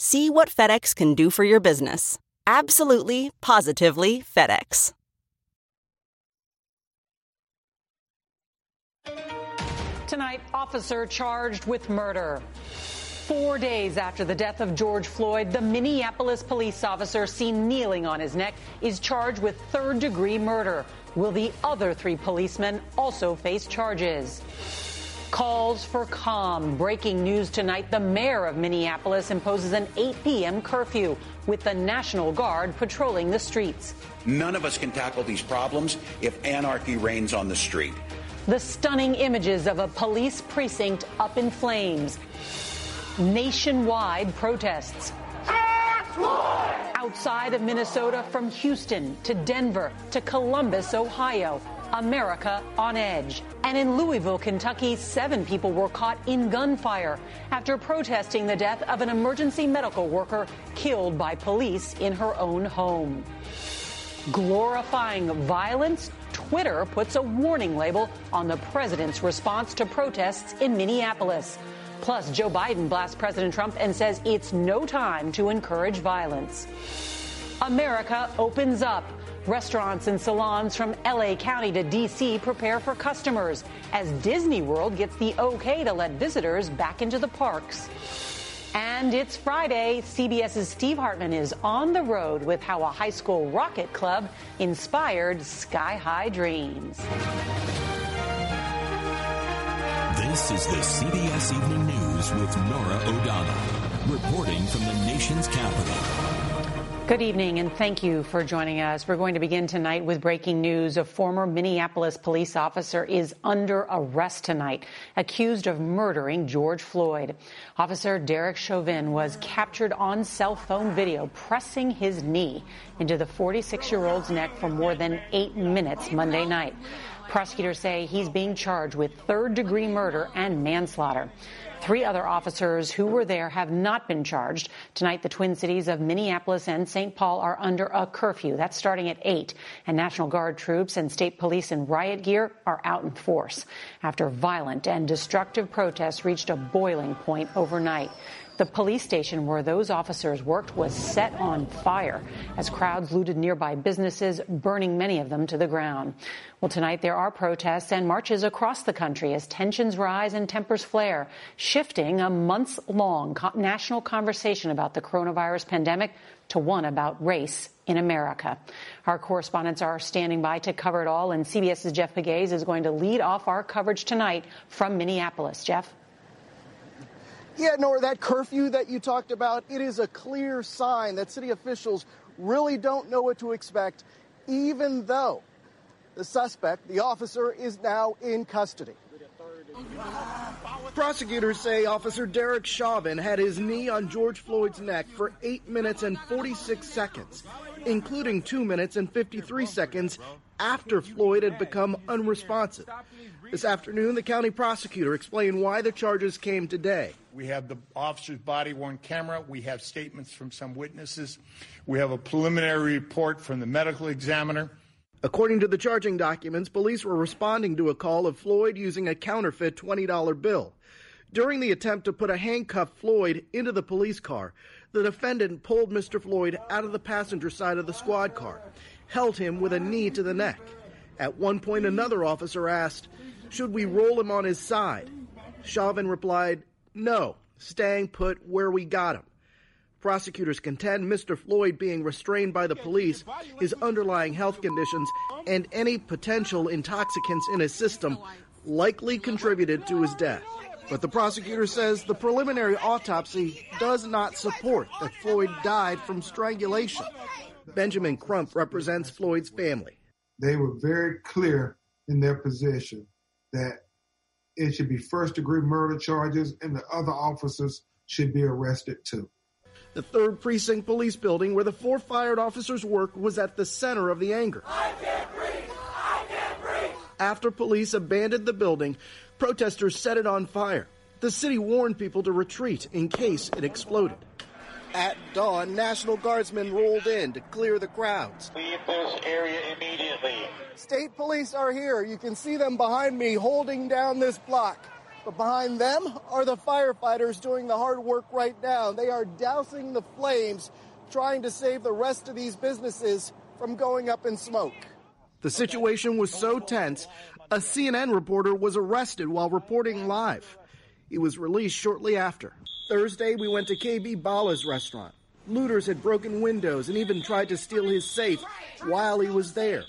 See what FedEx can do for your business. Absolutely, positively FedEx. Tonight, officer charged with murder. Four days after the death of George Floyd, the Minneapolis police officer seen kneeling on his neck is charged with third degree murder. Will the other three policemen also face charges? Calls for calm. Breaking news tonight the mayor of Minneapolis imposes an 8 p.m. curfew with the National Guard patrolling the streets. None of us can tackle these problems if anarchy reigns on the street. The stunning images of a police precinct up in flames. Nationwide protests. Outside of Minnesota, from Houston to Denver to Columbus, Ohio. America on edge. And in Louisville, Kentucky, seven people were caught in gunfire after protesting the death of an emergency medical worker killed by police in her own home. Glorifying violence, Twitter puts a warning label on the president's response to protests in Minneapolis. Plus, Joe Biden blasts President Trump and says it's no time to encourage violence. America opens up. Restaurants and salons from LA County to DC prepare for customers as Disney World gets the okay to let visitors back into the parks. And it's Friday. CBS's Steve Hartman is on the road with how a high school rocket club inspired sky high dreams. This is the CBS Evening News with Norah O'Donnell, reporting from the nation's capital. Good evening, and thank you for joining us. We're going to begin tonight with breaking news. A former Minneapolis police officer is under arrest tonight, accused of murdering George Floyd. Officer Derek Chauvin was captured on cell phone video pressing his knee into the 46 year old's neck for more than eight minutes Monday night. Prosecutors say he's being charged with third degree murder and manslaughter. Three other officers who were there have not been charged. Tonight, the Twin Cities of Minneapolis and St. Paul are under a curfew. That's starting at 8. And National Guard troops and state police in riot gear are out in force after violent and destructive protests reached a boiling point overnight. The police station where those officers worked was set on fire as crowds looted nearby businesses, burning many of them to the ground. Well, tonight there are protests and marches across the country as tensions rise and tempers flare, shifting a months long national conversation about the coronavirus pandemic to one about race in America. Our correspondents are standing by to cover it all, and CBS's Jeff Pegues is going to lead off our coverage tonight from Minneapolis. Jeff? Yeah, Norah, that curfew that you talked about, it is a clear sign that city officials really don't know what to expect, even though the suspect, the officer, is now in custody. Prosecutors say Officer Derek Chauvin had his knee on George Floyd's neck for 8 minutes and 46 seconds, including 2 minutes and 53 seconds after Floyd had become unresponsive. This afternoon, the county prosecutor explained why the charges came today. We have the officer's body worn camera. We have statements from some witnesses. We have a preliminary report from the medical examiner. According to the charging documents, police were responding to a call of Floyd using a counterfeit $20 bill. During the attempt to put a handcuffed Floyd into the police car, the defendant pulled Mr. Floyd out of the passenger side of the squad car, held him with a knee to the neck. At one point, another officer asked, Should we roll him on his side? Chauvin replied, No, staying put where we got him. Prosecutors contend Mr. Floyd being restrained by the police, his underlying health conditions, and any potential intoxicants in his system likely contributed to his death. But the prosecutor says the preliminary autopsy does not support that Floyd died from strangulation. Benjamin Crump represents Floyd's family they were very clear in their position that it should be first degree murder charges and the other officers should be arrested too. The 3rd Precinct Police Building, where the four fired officers worked, was at the center of the anger. I can't breathe. I can't breathe. After police abandoned the building, protesters set it on fire. The city warned people to retreat in case it exploded. At dawn, National Guardsmen rolled in to clear the crowds. Leave this area immediately. State police are here. You can see them behind me holding down this block. But behind them are the firefighters doing the hard work right now. They are dousing the flames, trying to save the rest of these businesses from going up in smoke. The situation was so tense, a CNN reporter was arrested while reporting live. He was released shortly after. Thursday, we went to KB Bala's restaurant. Looters had broken windows and even tried to steal his safe while he was there.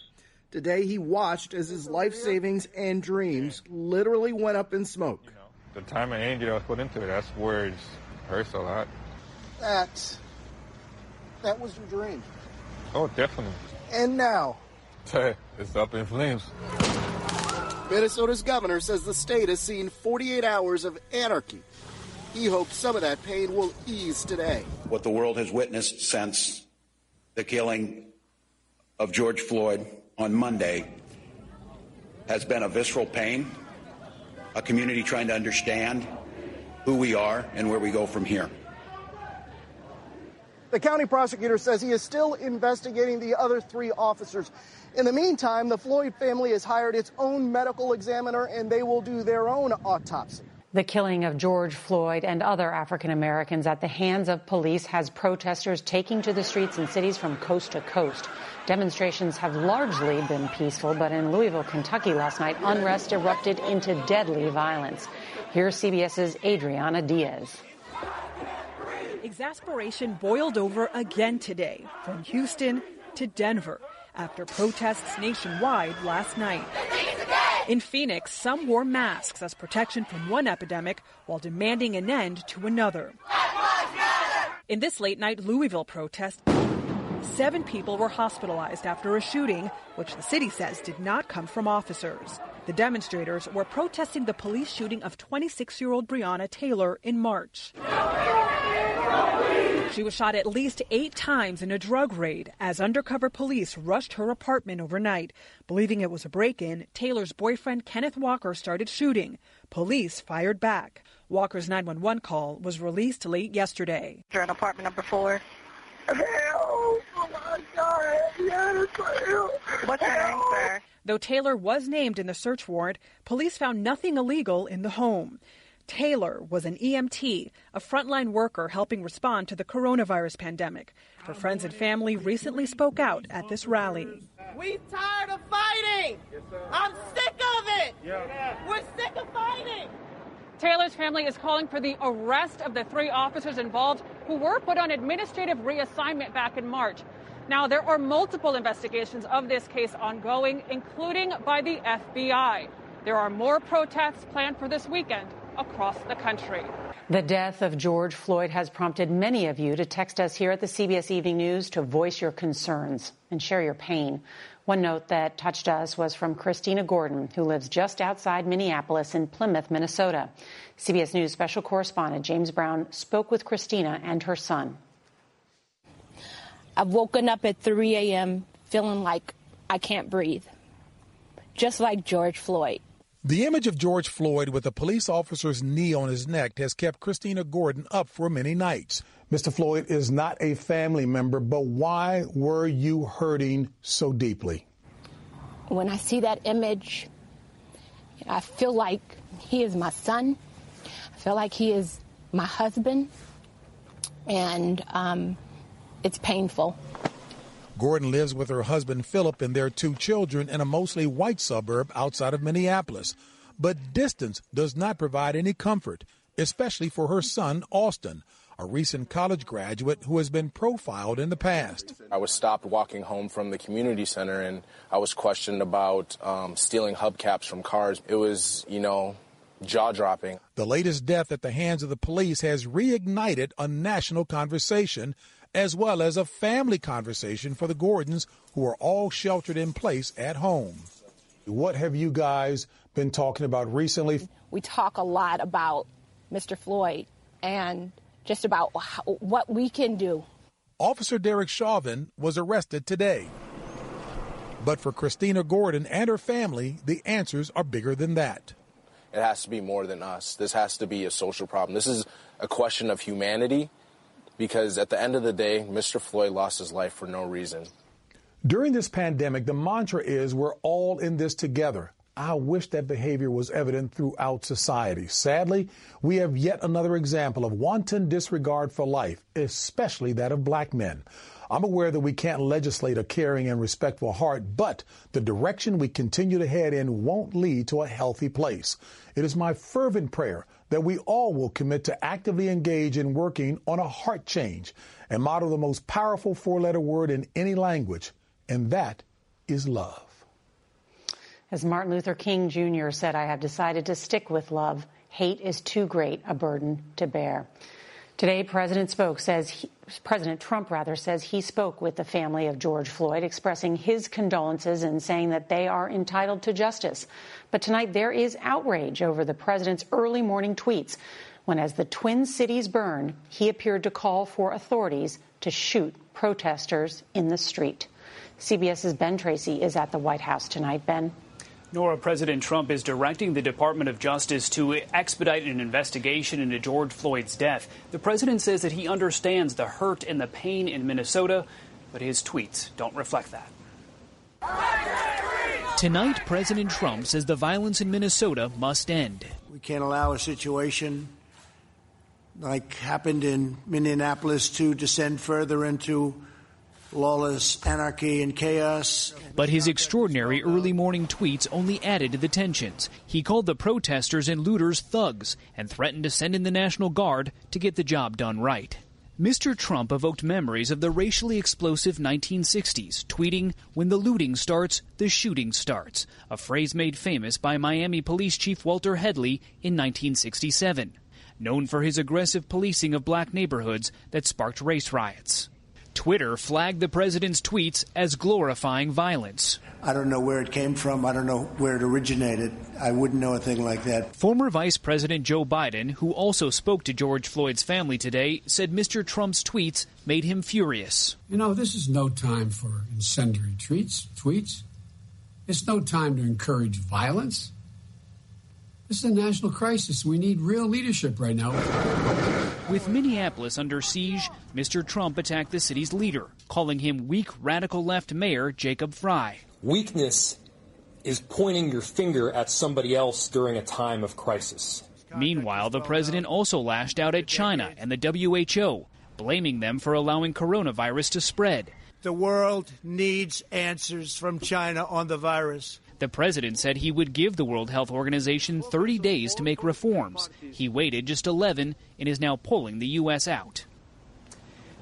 Today, he watched as his life savings and dreams literally went up in smoke. You know, the time and energy I was put into it, that's where it hurts a lot. That, that was your dream. Oh, definitely. And now, it's up in flames. Minnesota's governor says the state has seen 48 hours of anarchy he hopes some of that pain will ease today. What the world has witnessed since the killing of George Floyd on Monday has been a visceral pain, a community trying to understand who we are and where we go from here. The county prosecutor says he is still investigating the other three officers. In the meantime, the Floyd family has hired its own medical examiner and they will do their own autopsy. The killing of George Floyd and other African Americans at the hands of police has protesters taking to the streets in cities from coast to coast. Demonstrations have largely been peaceful, but in Louisville, Kentucky last night, unrest erupted into deadly violence. Here's CBS's Adriana Diaz. Exasperation boiled over again today, from Houston to Denver, after protests nationwide last night. In Phoenix, some wore masks as protection from one epidemic while demanding an end to another. In this late night Louisville protest, seven people were hospitalized after a shooting, which the city says did not come from officers. The demonstrators were protesting the police shooting of 26 year old Breonna Taylor in March. She was shot at least eight times in a drug raid as undercover police rushed her apartment overnight. Believing it was a break in, Taylor's boyfriend Kenneth Walker started shooting. Police fired back. Walker's 911 call was released late yesterday. You're in apartment number four. Help! Oh my God! Yes, help! What's your name, sir? Though Taylor was named in the search warrant, police found nothing illegal in the home. Taylor was an EMT, a frontline worker helping respond to the coronavirus pandemic. Her friends and family recently spoke out at this rally. We tired of fighting. I'm sick of it. We're sick of fighting. Taylor's family is calling for the arrest of the three officers involved who were put on administrative reassignment back in March. Now, there are multiple investigations of this case ongoing, including by the FBI. There are more protests planned for this weekend across the country. The death of George Floyd has prompted many of you to text us here at the CBS Evening News to voice your concerns and share your pain. One note that touched us was from Christina Gordon, who lives just outside Minneapolis in Plymouth, Minnesota. CBS News special correspondent James Brown spoke with Christina and her son. I've woken up at 3 a.m. feeling like I can't breathe, just like George Floyd. The image of George Floyd with a police officer's knee on his neck has kept Christina Gordon up for many nights. Mr. Floyd is not a family member, but why were you hurting so deeply? When I see that image, I feel like he is my son. I feel like he is my husband. And um, it's painful. Gordon lives with her husband Philip and their two children in a mostly white suburb outside of Minneapolis. But distance does not provide any comfort, especially for her son Austin, a recent college graduate who has been profiled in the past. I was stopped walking home from the community center and I was questioned about um, stealing hubcaps from cars. It was, you know, jaw dropping. The latest death at the hands of the police has reignited a national conversation as well as a family conversation for the Gordons who are all sheltered in place at home. What have you guys been talking about recently? We talk a lot about Mr. Floyd and just about how, what we can do. Officer Derek Chauvin was arrested today. But for Christina Gordon and her family, the answers are bigger than that. It has to be more than us. This has to be a social problem. This is a question of humanity because at the end of the day, Mr. Floyd lost his life for no reason. During this pandemic, the mantra is we're all in this together. I wish that behavior was evident throughout society. Sadly, we have yet another example of wanton disregard for life, especially that of black men. I'm aware that we can't legislate a caring and respectful heart, but the direction we continue to head in won't lead to a healthy place. It is my fervent prayer that we all will commit to actively engage in working on a heart change and model the most powerful four letter word in any language, and that is love. As Martin Luther King Jr. said, I have decided to stick with love. Hate is too great a burden to bear. Today, President spoke says he, President Trump rather says he spoke with the family of George Floyd, expressing his condolences and saying that they are entitled to justice. But tonight there is outrage over the president's early morning tweets when, as the Twin Cities burn, he appeared to call for authorities to shoot protesters in the street. CBS's Ben Tracy is at the White House tonight. Ben. Norah, President Trump is directing the Department of Justice to expedite an investigation into George Floyd's death. The president says that he understands the hurt and the pain in Minnesota, but his tweets don't reflect that. Tonight, President Trump says the violence in Minnesota must end. We can't allow a situation like happened in Minneapolis to descend further into lawless anarchy and chaos. But his extraordinary early morning tweets only added to the tensions. He called the protesters and looters thugs and threatened to send in the National Guard to get the job done right. Mr. Trump evoked memories of the racially explosive 1960s, tweeting, When the looting starts, the shooting starts, a phrase made famous by Miami Police Chief Walter Headley in 1967, known for his aggressive policing of black neighborhoods that sparked race riots. Twitter flagged the president's tweets as glorifying violence. I don't know where it came from. I don't know where it originated. I wouldn't know a thing like that. Former Vice President Joe Biden, who also spoke to George Floyd's family today, said Mr. Trump's tweets made him furious. You know, this is no time for incendiary tweets. Tweets. It's no time to encourage violence. This is a national crisis. We need real leadership right now. With Minneapolis under siege, Mr. Trump attacked the city's leader, calling him weak radical left mayor Jacob Frey. Weakness is pointing your finger at somebody else during a time of crisis. Meanwhile, the president also lashed out at China and the WHO, blaming them for allowing coronavirus to spread. The world needs answers from China on the virus. The president said he would give the World Health Organization 30 days to make reforms. He waited just 11 and is now pulling the U.S. out.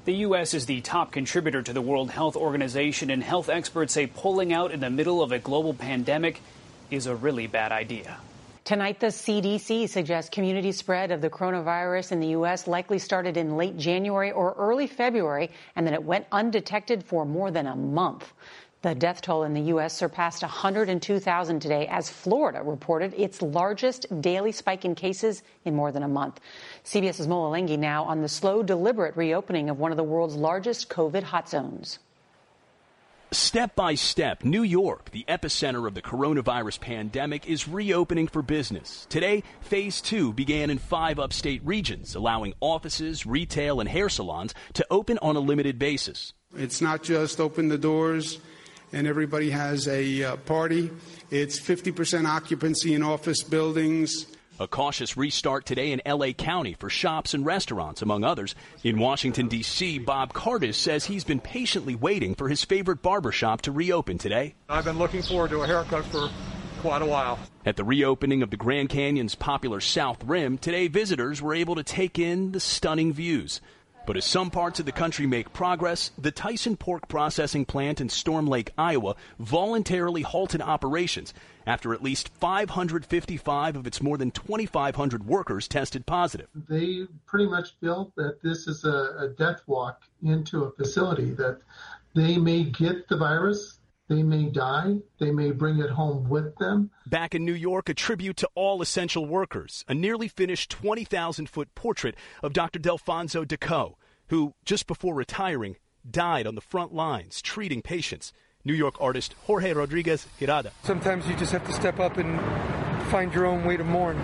The U.S. is the top contributor to the World Health Organization, and health experts say pulling out in the middle of a global pandemic is a really bad idea. Tonight, the CDC suggests community spread of the coronavirus in the U.S. likely started in late January or early February, and that it went undetected for more than a month. The death toll in the U.S. surpassed 102,000 today as Florida reported its largest daily spike in cases in more than a month. CBS's Mola Lenghi now on the slow, deliberate reopening of one of the world's largest COVID hot zones. Step by step, New York, the epicenter of the coronavirus pandemic, is reopening for business. Today, phase two began in five upstate regions, allowing offices, retail, and hair salons to open on a limited basis. It's not just open the doors and everybody has a uh, party. It's 50% occupancy in office buildings. A cautious restart today in LA County for shops and restaurants, among others. In Washington, D.C., Bob Cardis says he's been patiently waiting for his favorite barbershop to reopen today. I've been looking forward to a haircut for quite a while. At the reopening of the Grand Canyon's popular South Rim, today visitors were able to take in the stunning views. But as some parts of the country make progress, the Tyson pork processing plant in Storm Lake, Iowa, voluntarily halted operations after at least 555 of its more than 2,500 workers tested positive. They pretty much feel that this is a, a death walk into a facility, that they may get the virus, they may die. They may bring it home with them. Back in New York, a tribute to all essential workers, a nearly finished 20,000 foot portrait of Dr. Delfonso Deco, who, just before retiring, died on the front lines treating patients. New York artist Jorge Rodriguez Gerada. Sometimes you just have to step up and find your own way to mourn.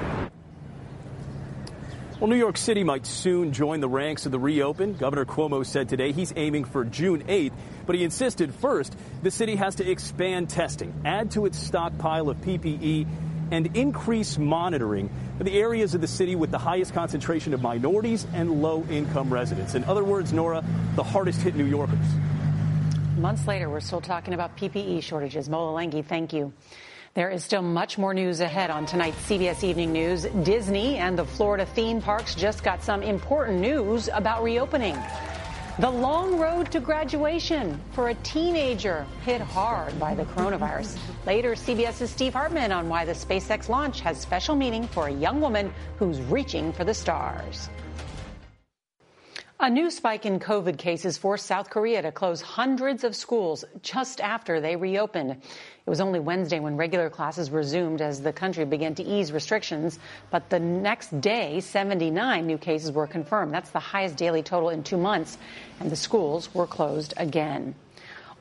Well, New York City might soon join the ranks of the reopen. Governor Cuomo said today he's aiming for June 8th, but he insisted first the city has to expand testing, add to its stockpile of PPE, and increase monitoring for the areas of the city with the highest concentration of minorities and low income residents. In other words, Norah, the hardest hit New Yorkers. Months later, we're still talking about PPE shortages. Mola Lenghi, thank you. There is still much more news ahead on tonight's CBS Evening News. Disney and the Florida theme parks just got some important news about reopening. The long road to graduation for a teenager hit hard by the coronavirus. Later, CBS's Steve Hartman on why the SpaceX launch has special meaning for a young woman who's reaching for the stars. A new spike in COVID cases forced South Korea to close hundreds of schools just after they reopened. It was only Wednesday when regular classes resumed as the country began to ease restrictions. But the next day, 79 new cases were confirmed. That's the highest daily total in two months. And the schools were closed again.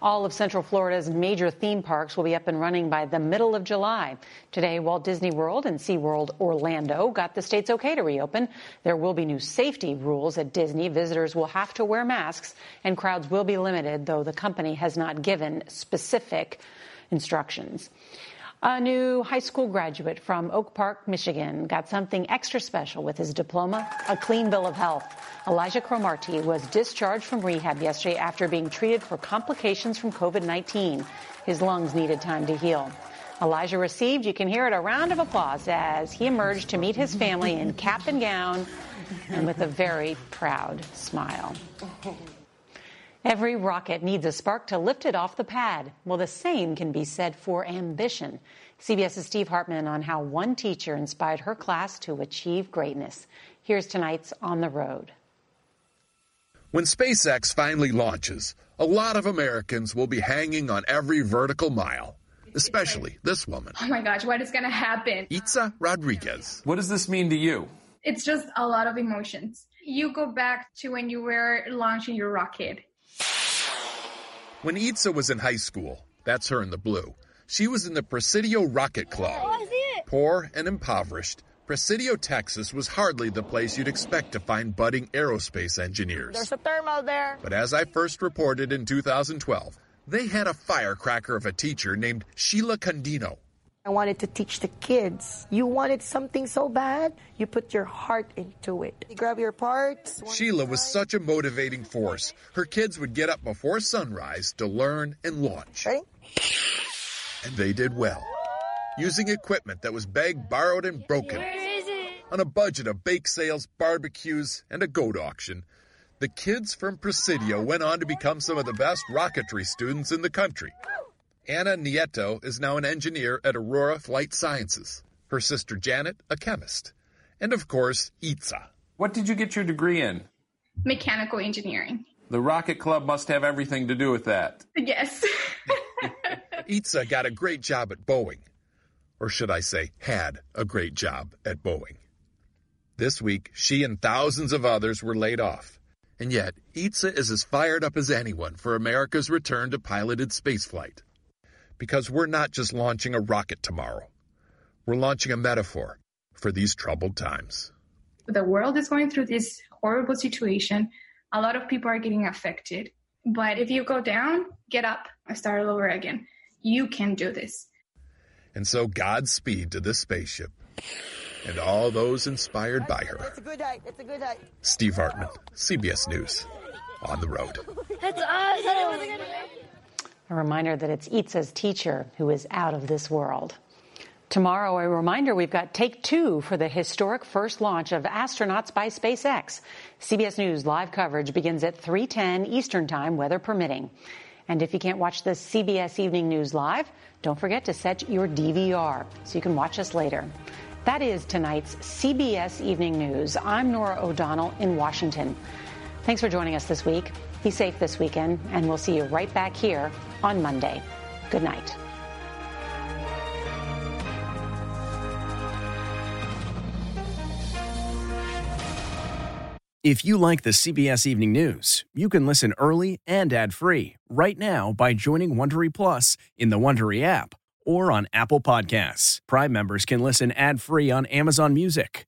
All of Central Florida's major theme parks will be up and running by the middle of July. Today, Walt Disney World and SeaWorld Orlando got the state's okay to reopen. There will be new safety rules at Disney. Visitors will have to wear masks and crowds will be limited, though the company has not given specific instructions. A new high school graduate from Oak Park, Michigan got something extra special with his diploma, a clean bill of health. Elijah Cromartie was discharged from rehab yesterday after being treated for complications from COVID-19. His lungs needed time to heal. Elijah received, you can hear it, a round of applause as he emerged to meet his family in cap and gown and with a very proud smile. Every rocket needs a spark to lift it off the pad. Well, the same can be said for ambition. CBS's Steve Hartman on how one teacher inspired her class to achieve greatness. Here's tonight's On the Road. When SpaceX finally launches, a lot of Americans will be hanging on every vertical mile, especially this woman. Oh my gosh, what is going to happen? Itza Rodriguez. What does this mean to you? It's just a lot of emotions. You go back to when you were launching your rocket when Itza was in high school, that's her in the blue, she was in the Presidio Rocket Club. Oh, Poor and impoverished, Presidio, Texas was hardly the place you'd expect to find budding aerospace engineers. There's a thermal there. But as I first reported in 2012, they had a firecracker of a teacher named Sheila Condino. I wanted to teach the kids. You wanted something so bad, you put your heart into it. You grab your parts. Sheila was such a motivating force. Her kids would get up before sunrise to learn and launch. Ready? And they did well, using equipment that was begged, borrowed, and broken. On a budget of bake sales, barbecues, and a goat auction, the kids from Presidio went on to become some of the best rocketry students in the country. Anna Nieto is now an engineer at Aurora Flight Sciences. Her sister Janet, a chemist. And of course, Itza. What did you get your degree in? Mechanical engineering. The Rocket Club must have everything to do with that. Yes. Itza got a great job at Boeing. Or should I say, had a great job at Boeing. This week, she and thousands of others were laid off And yet, Itza is as fired up as anyone for America's return to piloted spaceflight. Because we're not just launching a rocket tomorrow, we're launching a metaphor for these troubled times. The world is going through this horrible situation. A lot of people are getting affected. But if you go down, get up and start all over again. You can do this. And so, Godspeed to this spaceship and all those inspired by her. It's a good height. It's a good height. Steve Hartman, CBS News, on the road. That's awesome. A reminder that it's Itza's teacher who is out of this world. Tomorrow, a reminder we've got take two for the historic first launch of astronauts by SpaceX. CBS News live coverage begins at 3:10 Eastern Time, weather permitting. And if you can't watch the CBS Evening News live, don't forget to set your DVR so you can watch us later. That is tonight's CBS Evening News. I'm Norah O'Donnell in Washington. Thanks for joining us this week. Be safe this weekend, and we'll see you right back here on Monday. Good night. If you like the CBS Evening News, you can listen early and ad-free right now by joining Wondery Plus in the Wondery app or on Apple Podcasts. Prime members can listen ad-free on Amazon Music.